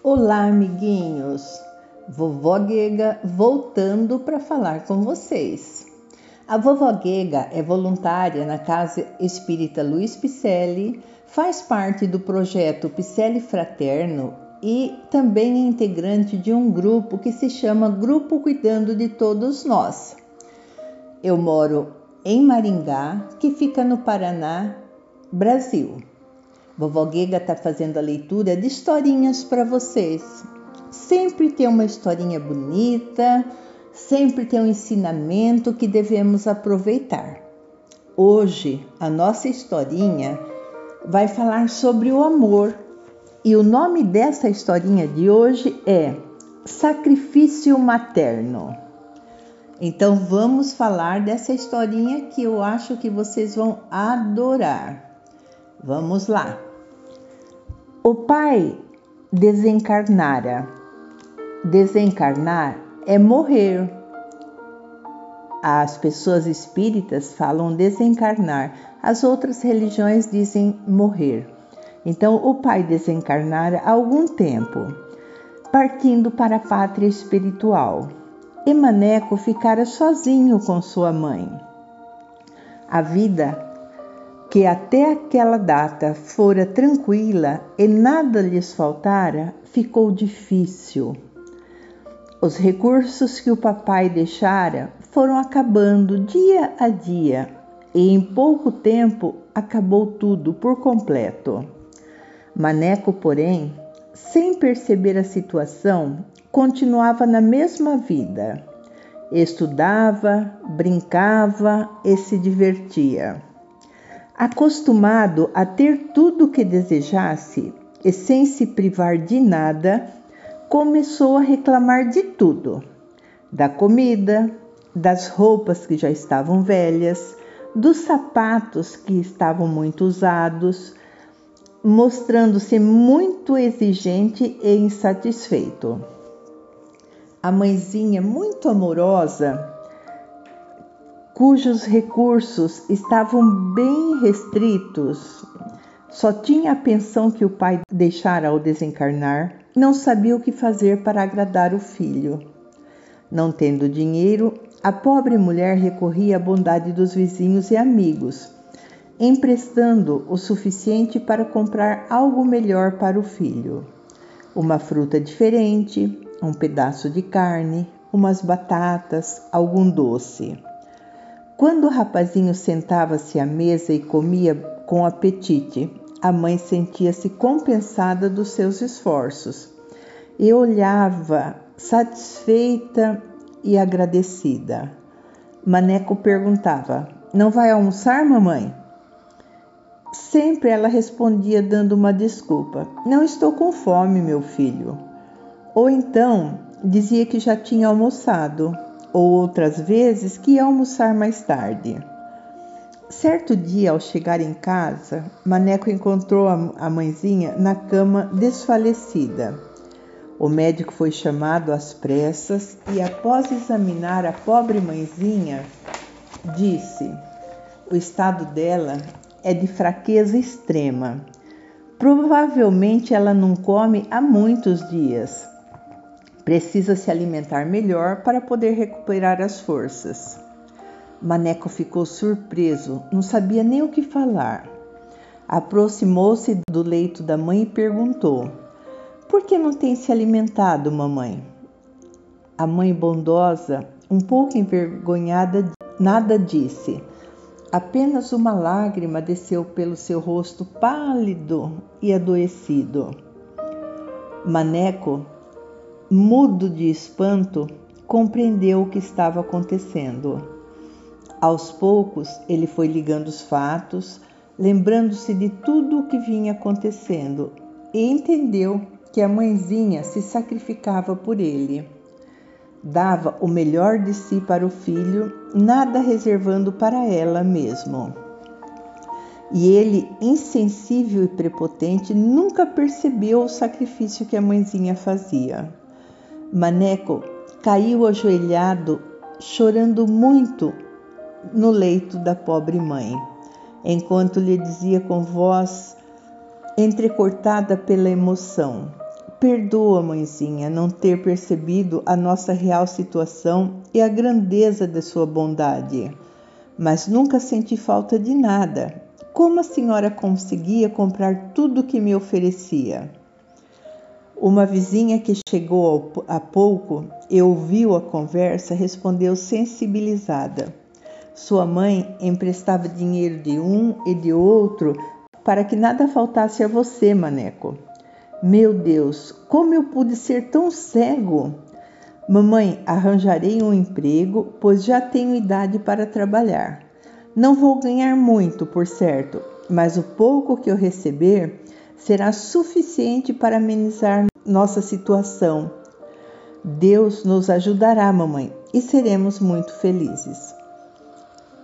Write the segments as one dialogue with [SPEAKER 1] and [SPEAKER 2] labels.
[SPEAKER 1] Olá, amiguinhos! Vovó Guega voltando para falar com vocês. A vovó Guega é voluntária na Casa Espírita Luiz Picelli, faz parte do projeto Picelli Fraterno e também é integrante de um grupo que se chama Grupo Cuidando de Todos Nós. Eu moro em Maringá, que fica no Paraná, Brasil. Vovó Guega está fazendo a leitura de historinhas para vocês. Sempre tem uma historinha bonita, sempre tem um ensinamento que devemos aproveitar. Hoje, a nossa historinha vai falar sobre o amor. E o nome dessa historinha de hoje é Sacrifício Materno. Então vamos falar dessa historinha que eu acho que vocês vão adorar. Vamos lá. O pai desencarnara. Desencarnar é morrer. As pessoas espíritas falam desencarnar, as outras religiões dizem morrer. Então, o pai desencarnara há algum tempo, partindo para a pátria espiritual. E Maneco ficara sozinho com sua mãe. A vida que até aquela data fora tranquila e nada lhes faltara, ficou difícil. Os recursos que o papai deixara foram acabando dia a dia e em pouco tempo acabou tudo por completo. Maneco, porém, sem perceber a situação, continuava na mesma vida. Estudava, brincava e se divertia. Acostumado a ter tudo o que desejasse e sem se privar de nada, começou a reclamar de tudo: da comida, das roupas que já estavam velhas, dos sapatos que estavam muito usados, mostrando-se muito exigente e insatisfeito. A mãezinha, muito amorosa, cujos recursos estavam bem restritos, só tinha a pensão que o pai deixara ao desencarnar, não sabia o que fazer para agradar o filho. Não tendo dinheiro, a pobre mulher recorria à bondade dos vizinhos e amigos, emprestando o suficiente para comprar algo melhor para o filho: uma fruta diferente, um pedaço de carne, umas batatas, algum doce. Quando o rapazinho sentava-se à mesa e comia com apetite, a mãe sentia-se compensada dos seus esforços e olhava satisfeita e agradecida. Maneco perguntava: Não vai almoçar, mamãe? Sempre ela respondia dando uma desculpa: Não estou com fome, meu filho. Ou então dizia que já tinha almoçado ou outras vezes que ia almoçar mais tarde. Certo dia, ao chegar em casa, Maneco encontrou a mãezinha na cama desfalecida. O médico foi chamado às pressas e, após examinar a pobre mãezinha, disse: O estado dela é de fraqueza extrema. Provavelmente ela não come há muitos dias. Precisa se alimentar melhor para poder recuperar as forças. Maneco ficou surpreso, não sabia nem o que falar. Aproximou-se do leito da mãe e perguntou: Por que não tem se alimentado, mamãe? A mãe bondosa, um pouco envergonhada, nada disse. Apenas uma lágrima desceu pelo seu rosto pálido e adoecido. Maneco mudo de espanto, compreendeu o que estava acontecendo. Aos poucos, ele foi ligando os fatos, lembrando-se de tudo o que vinha acontecendo e entendeu que a mãezinha se sacrificava por ele. Dava o melhor de si para o filho, nada reservando para ela mesmo. E ele, insensível e prepotente, nunca percebeu o sacrifício que a mãezinha fazia. Maneco caiu ajoelhado, chorando muito no leito da pobre mãe, enquanto lhe dizia com voz entrecortada pela emoção: Perdoa, mãezinha, não ter percebido a nossa real situação e a grandeza de sua bondade. Mas nunca senti falta de nada. Como a senhora conseguia comprar tudo o que me oferecia? Uma vizinha que chegou há pouco e ouviu a conversa respondeu sensibilizada. Sua mãe emprestava dinheiro de um e de outro para que nada faltasse a você, Maneco. Meu Deus, como eu pude ser tão cego? Mamãe, arranjarei um emprego, pois já tenho idade para trabalhar. Não vou ganhar muito, por certo, mas o pouco que eu receber será suficiente para amenizar nossa situação. Deus nos ajudará, mamãe, e seremos muito felizes.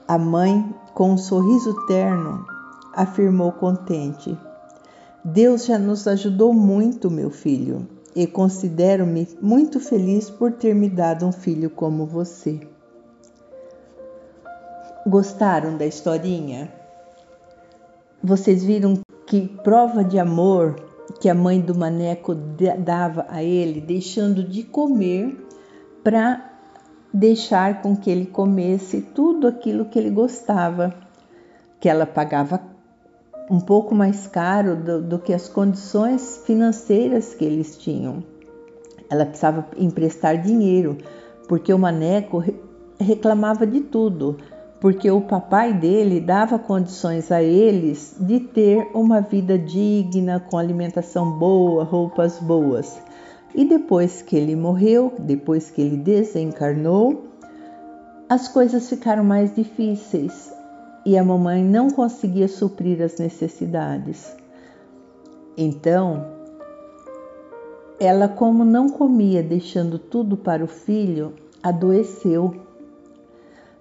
[SPEAKER 1] A mãe, com um sorriso terno, afirmou contente: Deus já nos ajudou muito, meu filho, e considero-me muito feliz por ter me dado um filho como você. Gostaram da historinha? Vocês viram que prova de amor que a mãe do maneco dava a ele, deixando de comer para deixar com que ele comesse tudo aquilo que ele gostava, que ela pagava um pouco mais caro do, do que as condições financeiras que eles tinham. Ela precisava emprestar dinheiro, porque o maneco reclamava de tudo porque o papai dele dava condições a eles de ter uma vida digna, com alimentação boa, roupas boas. E depois que ele morreu, depois que ele desencarnou, as coisas ficaram mais difíceis e a mamãe não conseguia suprir as necessidades. Então, ela, como não comia, deixando tudo para o filho, adoeceu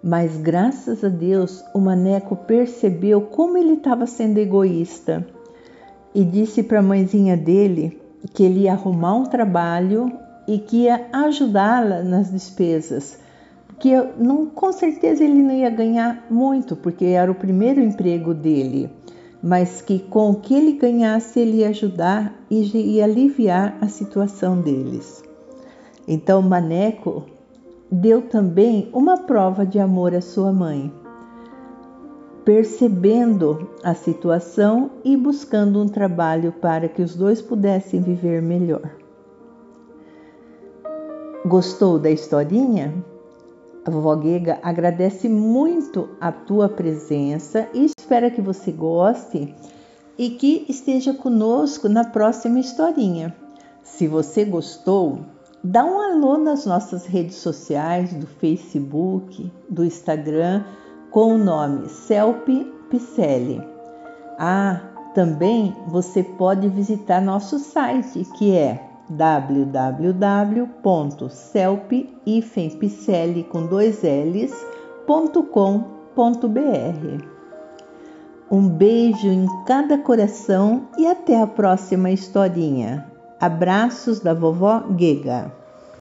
[SPEAKER 1] mas graças a Deus o maneco percebeu como ele estava sendo egoísta e disse para a mãezinha dele que ele ia arrumar um trabalho e que ia ajudá-la nas despesas. Que não, com certeza ele não ia ganhar muito, porque era o primeiro emprego dele, mas que com o que ele ganhasse ele ia ajudar e ia aliviar a situação deles. Então o Maneco deu também uma prova de amor à sua mãe, percebendo a situação e buscando um trabalho para que os dois pudessem viver melhor. Gostou da historinha? A vovó Guega agradece muito a tua presença e espera que você goste e que esteja conosco na próxima historinha. Se você gostou, Dá um alô nas nossas redes sociais, do Facebook, do Instagram, com o nome Celpe Picelli. Ah, também você pode visitar nosso site que é www.celpe-picelli com dois L's.com.br. Um beijo em cada coração e até a próxima historinha. Abraços da vovó Gega.